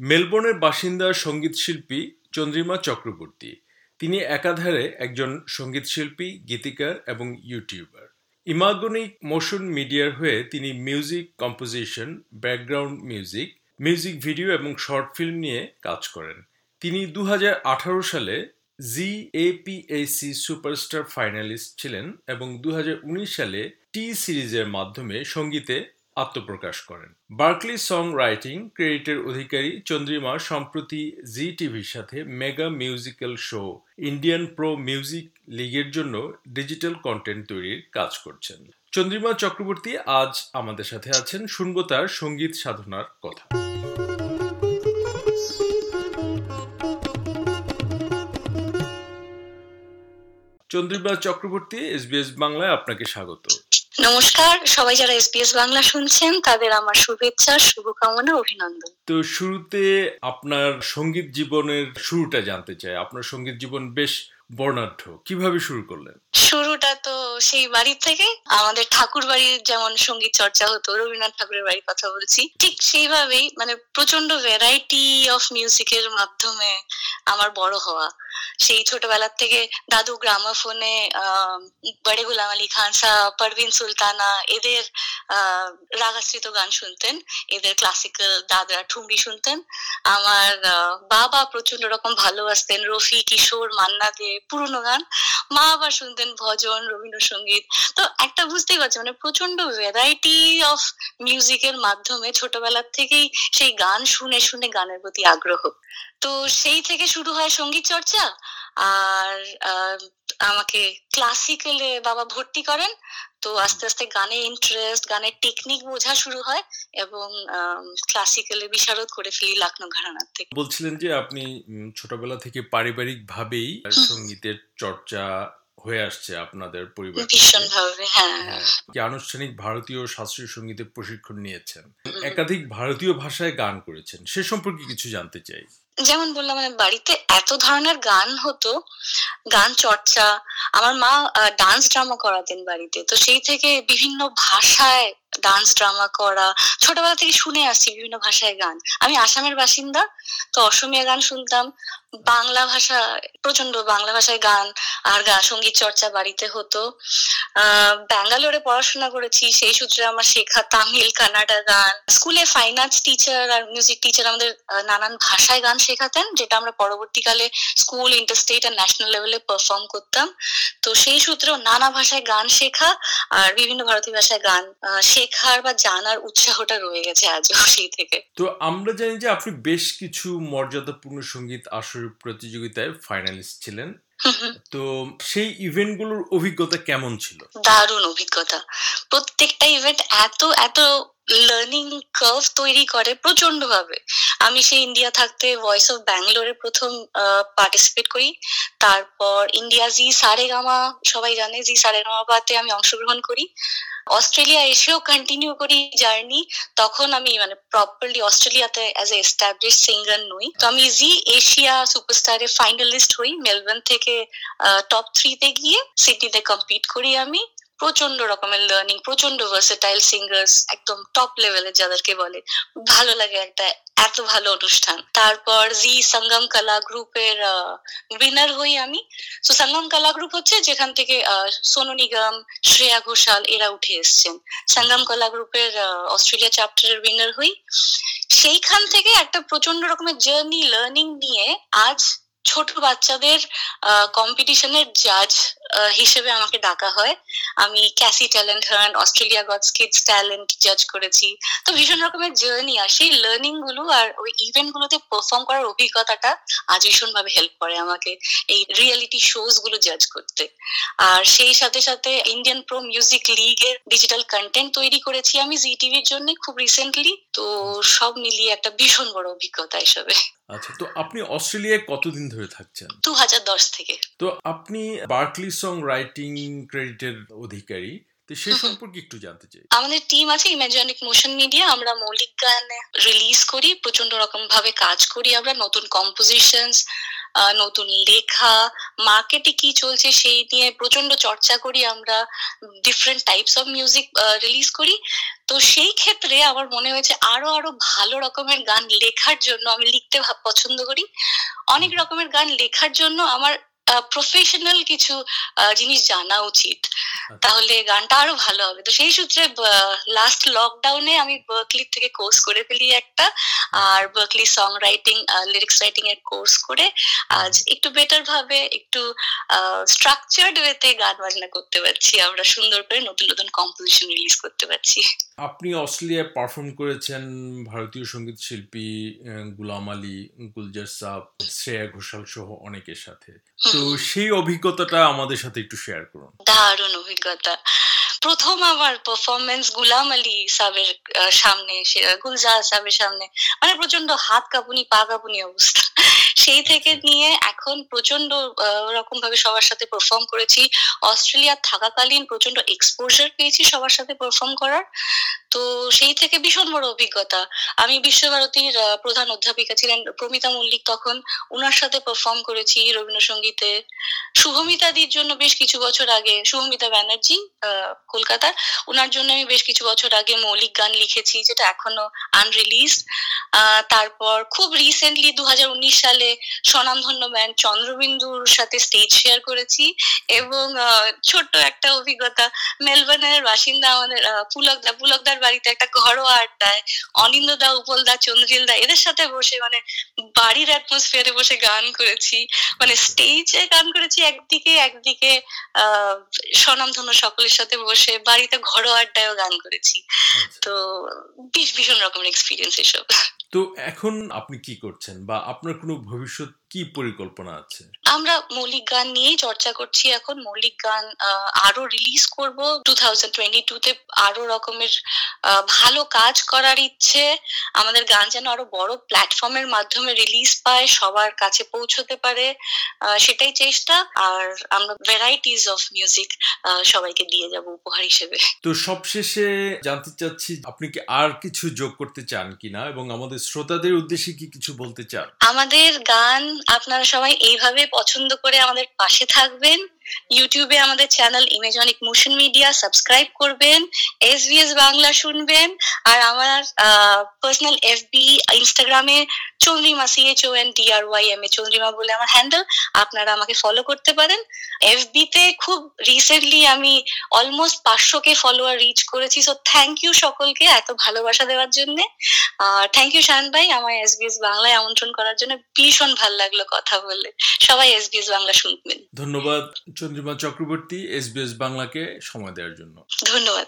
মেলবোর্নের বাসিন্দা সংগীত শিল্পী চন্দ্রিমা চক্রবর্তী। তিনি একাধারে একজন সংগীত শিল্পী, গীতিকার এবং ইউটিউবার। ইমাগনিক মোশন মিডিয়ার হয়ে তিনি music composition, background music music video এবং শর্ট ফিল্ম নিয়ে কাজ করেন। তিনি দু হাজার আঠারো সালে জি এপিএসি সুপারস্টার ফাইনালিস্ট ছিলেন এবং দু হাজার উনিশ সালে টি সিরিজের মাধ্যমে সঙ্গীতে আত্মপ্রকাশ করেন। বার্কলি সং রাইটিং ক্রেডিটের অধিকারী চন্দ্রিমা সম্প্রতি জি টিভির সাথে mega musical show, Indian pro music লিগের জন্য ডিজিটাল কন্টেন্ট তৈরির কাজ করছেন। চন্দ্রিমা চক্রবর্তী আজ আমাদের সাথে আছেন, শুনব তার সংগীত সাধনার কথা। চন্দ্রিমা চক্রবর্তী এসবিএস বাংলায় আপনাকে স্বাগত। নমস্কার। সবাই যারা এসবিএস বাংলা শুনছেন তাদের আমার শুভেচ্ছা শুভকামনা অভিনন্দন। তো শুরুতে আপনার সংগীত জীবনের শুরুটা জানতে চাই। আপনার সংগীত জীবন বেশ বর্ণাঢ্য। কীভাবে শুরু করলেন? শুরুটা তো সেই বাড়ি থেকে। আমাদের ঠাকুর বাড়ির যেমন সংগীত চর্চা হতো রবীন্দ্রনাথ ঠাকুরের বাড়ির কথা বলছি ঠিক সেইভাবেই মানে প্রচণ্ড ভ্যারাইটি অফ মিউজিকের মাধ্যমে আমার বড় হওয়া। সেই ছোটবেলার থেকে দাদু গ্রামাফোনে বড়ে গুলাম আলী খান সাহ পারভিন সুলতানা, এদের রাগাশ্রিত গান শুনতেন। এদের ক্লাসিক্যাল দাদরা ঠুমরি শুনতেন। আমার বাবা প্রচণ্ড রকম ভালোবাসতেন রফি, কিশোর, মান্না দে, পুরনো গান। মা আবার শুনতেন ভজন, রবীন্দ্রসঙ্গীত। তো একটা বুঝতেই পারছি মানে প্রচণ্ড ভ্যারাইটি অফ মিউজিকের মাধ্যমে ছোটবেলার থেকেই সেই গান শুনে শুনে গানের প্রতি আগ্রহ। তো সেই থেকে শুরু হয় সংগীত চর্চা। আর আমাকে ক্লাসিক্যালে বাবা ভর্তি করেন। তো আস্তে আস্তে গানে ইন্টারেস্ট গানের টেকনিক বোঝা শুরু হয় এবং ক্লাসিক্যালে বিশারদ করে ফেলি লখনৌ ঘরানার থেকে। বলছিলেন যে আপনি ছোটবেলা থেকে পারিবারিক ভাবেই সঙ্গীতের চর্চা হয়ে আসছে আপনাদের পরিবার ভীষণ ভাবে হ্যাঁ। কি আনুষ্ঠানিক ভারতীয় শাস্ত্রীয় সঙ্গীতের প্রশিক্ষণ নিয়েছেন? একাধিক ভারতীয় ভাষায় গান করেছেন। সে সম্পর্কে কিছু জানতে চাই। যেমন বললাম মানে বাড়িতে এত ধরনের গান হতো, গান চর্চা। আমার মা ডান্স ড্রামা করাতেন বাড়িতে। তো সেই থেকে বিভিন্ন ভাষায় ডান্স ড্রামা করা, ছোটবেলা থেকে শুনে আসছি বিভিন্ন ভাষায় গান। আমি আসামের বাসিন্দা, তো অসমীয়া গান শুনতাম। বাংলা ভাষা প্রচণ্ড বাংলা ভাষায় গান আর গান সংগীত চর্চা বাড়িতে হতো। আহ ব্যাঙ্গালোরে পড়াশোনা করেছি, সেই সূত্রে আমার শেখা তামিল, কানাডা গান। স্কুলে ফাইন আর্টস টিচার আর মিউজিক টিচার আমাদের নানান ভাষায় গান শেখাতেন যেটা আমরা পরবর্তীকালে স্কুল ইন্টারস্টেট আর ন্যাশনাল লেভেলে পারফর্ম করতাম। তো সেই সূত্রেও নানা ভাষায় গান শেখা আর বিভিন্ন ভারতীয় ভাষায় গান শেখার বা জানার উৎসাহটা রয়ে গেছে আজও সেই থেকে। তো আমরা জানি যে আপনি বেশ কিছু মর্যাদাপূর্ণ সংগীত আসর প্রতিযোগিতায় ফাইনালিস্ট ছিলেন। তো সেই ইভেন্টগুলোর অভিজ্ঞতা কেমন ছিল? দারুণ অভিজ্ঞতা। প্রত্যেকটা ইভেন্ট এত এত লার্নিং কার্ভ তৈরি করে প্রচণ্ড ভাবে আমি সেই ইন্ডিয়া থাকতে ভয়েস অফ ব্যাঙ্গালোরে প্রথম পার্টিসিপেট করি। তারপর ইন্ডিয়া জি সারে গামা সবাই জানে জি সারে গামা পাতে আমি অংশগ্রহণ করি। অস্ট্রেলিয়া এসেও কন্টিনিউ করি জার্নি তখন আমি মানে প্রপারলি অস্ট্রেলিয়াতে অ্যাজ এ এস্টাবলিশ সিঙ্গার নই। তো আমি জি এশিয়া সুপারস্টারে ফাইনালিস্ট হই। মেলবোর্ন থেকে টপ থ্রিতে গিয়ে সিডনিতে কম্পিট করি আমি। প্রচণ্ড রকমের লার্নিং প্রচণ্ড ভার্সেটাইল সিঙ্গার্স একদম টপ লেভেলের যাদেরকে বলে। ভালো লাগে একটা, এত ভালো অনুষ্ঠান। তারপর জি সঙ্গম কলা গ্রুপের উইনার হই আমি। তো সঙ্গম কলা গ্রুপ হচ্ছে যেখান থেকে সোনু নিগম, শ্রেয়া ঘোষাল, এরা উঠে এসছেন। সঙ্গম কলা গ্রুপের অস্ট্রেলিয়া চ্যাপ্টারের উইনার হই। সেইখান থেকে একটা প্রচণ্ড রকমের জার্নি লার্নিং নিয়ে আজ ছোট বাচ্চাদের কম্পিটিশনের জাজ হিসেবে আমাকে ডাকা হয়। আমি Cassie talent Hearn Australia gods kids talent জাজ করেছি। তো ভীষণ রকমের জার্নি আর সেই লার্নিংগুলো আর ওই ইভেন্ট গুলোতে পারফর্ম করার অভিজ্ঞতাটা আজ ভীষণ ভাবে হেল্প করে আমাকে এই রিয়েলিটি শোজগুলো জাজ করতে। আর সেই সাথে সাথে ইন্ডিয়ান প্রো মিউজিক লিগের ডিজিটাল কন্টেন্ট তৈরি করেছি আমি জি টিভির জন্য খুব রিসেন্টলি তো সব মিলিয়ে একটা ভীষণ বড় অভিজ্ঞতা হিসেবে আচ্ছা তো আপনি অস্ট্রেলিয়ায় কতদিন ধরে থাকছেন? দু হাজার দশ থেকে। তো আপনি বার্কলি সং রাইটিং ক্রেডিটের অধিকারী তো সে সম্পর্কে একটু জানতে চাই। আমাদের টিম আছে ইমাজিনিক মোশন মিডিয়া আমরা মৌলিক গান রিলিজ করি প্রচণ্ড রকম ভাবে কাজ করি আমরা নতুন কম্পোজিশনস নতুন লেখা মার্কেটে কি চলছে সেই নিয়ে প্রচণ্ড চর্চা করি আমরা different types of music release করি। তো সেই ক্ষেত্রে আমার মনে হয়েছে আরও আরও ভালো রকমের গান লেখার জন্য আমি লিখতে পছন্দ করি। অনেক রকমের গান লেখার জন্য আমার প্রফেশনাল কিছু জিনিস জানা উচিত। তাহলে গানটা আরও ভালো হবে। তো সেই সূত্রে লাস্ট লকডাউনে আমি বার্কলি থেকে কোর্স করে ফেলি একটা। আর Berklee song writing lyrics writing এর কোর্স করে আজ একটু বেটার ভাবে একটু স্ট্রাকচার্ড ওয়েতে গান বাজনা করতে পারছি। আমরা সুন্দর করে নতুন নতুন কম্পোজিশন রিলিজ করতে পারছি। আপনি অস্ট্রেলিয়ায় পারফর্ম করেছেন ভারতীয় সংগীত শিল্পী গুলাম আলী গুলজার সাহ শ্রেয়া ঘোষাল সহ অনেকের সাথে। তো সেই অভিজ্ঞতাটা আমাদের সাথে একটু শেয়ার করুন। দারুণ অভিজ্ঞতা। প্রথম আমার পারফরমেন্স গুলাম আলী সাহেবের সামনে গুলজার সাহেবের সামনে। মানে প্রচণ্ড হাত কাঁপুনি, পা কাঁপুনি অবস্থা। সেই থেকে নিয়ে এখন প্রচণ্ড রকম ভাবে সবার সাথে পারফর্ম করেছি। অস্ট্রেলিয়া থাকাকালীন প্রচণ্ড এক্সপোজার পেয়েছি সবার সাথে পারফর্ম করার। তো সেই থেকে ভীষণ বড় অভিজ্ঞতা। আমি বিশ্বভারতীর প্রধান অধ্যাপিকা ছিলেন প্রমিতা মল্লিক তখন। ওনার সাথে পারফর্ম করেছি রবীন্দ্রসঙ্গীতে। শুভমিতাদির জন্য বেশ কিছু বছর আগে শুভমিতা ব্যানার্জি আহ, কলকাতার। ওনার জন্য আমি বেশ কিছু বছর আগে মৌলিক গান লিখেছি যেটা এখনও আনরিলিজ তারপর খুব রিসেন্টলি দু হাজার উনিশ সালে স্বনামধন্য ব্যান্ড চন্দ্রবিন্দুর সাথে স্টেজ শেয়ার করেছি এবং ছোট্ট একটা অভিজ্ঞতা। মেলবোর্নের বাসিন্দা আমাদের পুলকদা পুলকদার বাড়িতে একটা ঘরোয়া আড্ডায় অনিন্দদা উপলদা চন্দ্রিলদা এদের সাথে বসে মানে বাড়ির অ্যাটমসফিয়ারে বসে গান করেছি। মানে স্টেজে গান করেছি একদিকে একদিকে আহ স্বনামধন্য সকলের সাথে বসে বাড়িতে ঘরোয়া আড্ডায়ও গান করেছি। আচ্ছা। তো বেশ ভীষণ রকমের এক্সপিরিয়েন্স এসব। তো এখন আপনি কি করছেন? বা আপনার কোনো ভবিষ্যৎ should কি পরিকল্পনা আছে? আমরা মৌলিক গান নিয়েই চর্চা করছি এখন। মৌলিক গান আরও রিলিজ করব। টু থাউজেন্ড টোয়েন্টি টুতে আরও রকমের ভালো কাজ করার ইচ্ছে। আমাদের গান যেন আরও বড় প্ল্যাটফর্মের মাধ্যমে রিলিজ পায় সবার কাছে পৌঁছতে পারে সেটাই চেষ্টা। আর আমরা ভ্যারাইটিস অফ মিউজিক সবাইকে দিয়ে যাব উপহার হিসেবে। তো সবশেষে জানতে চাচ্ছি আপনি কি আর কিছু যোগ করতে চান কিনা? এবং আমাদের শ্রোতাদের উদ্দেশ্যে কি কিছু বলতে চান? আমাদের গান আপনারা সবাই এইভাবে পছন্দ করে আমাদের পাশে থাকবেন। ইউটিউবে আমাদের channel Imagenic motion media subscribe করবেন এসবিএস বাংলা শুনবেন, আর আমার পার্সোনাল এফবি ইনস্টাগ্রামে Chandrima C H O N D R Y M A Chandrima বলে আমার হ্যান্ডেল আপনারা আমাকে ফলো করতে পারেন। এফবি তে খুব রিসেন্টলি আমি অলমোস্ট পাঁচশো কে ফলোয়ার রিচ করেছি সো থ্যাংক ইউ সকলকে এত ভালোবাসা দেওয়ার জন্য। আর থ্যাংক ইউ শান ভাই আমার এস এসবিএস বাংলায় আমন্ত্রণ করার জন্য ভীষণ ভালো লাগল কথা বলে। সবাই এস এসবিএস বাংলা শুনবেন। ধন্যবাদ চন্দ্রিমা চক্রবর্তী এসবিএস বাংলাকে সময় দেওয়ার জন্য। ধন্যবাদ।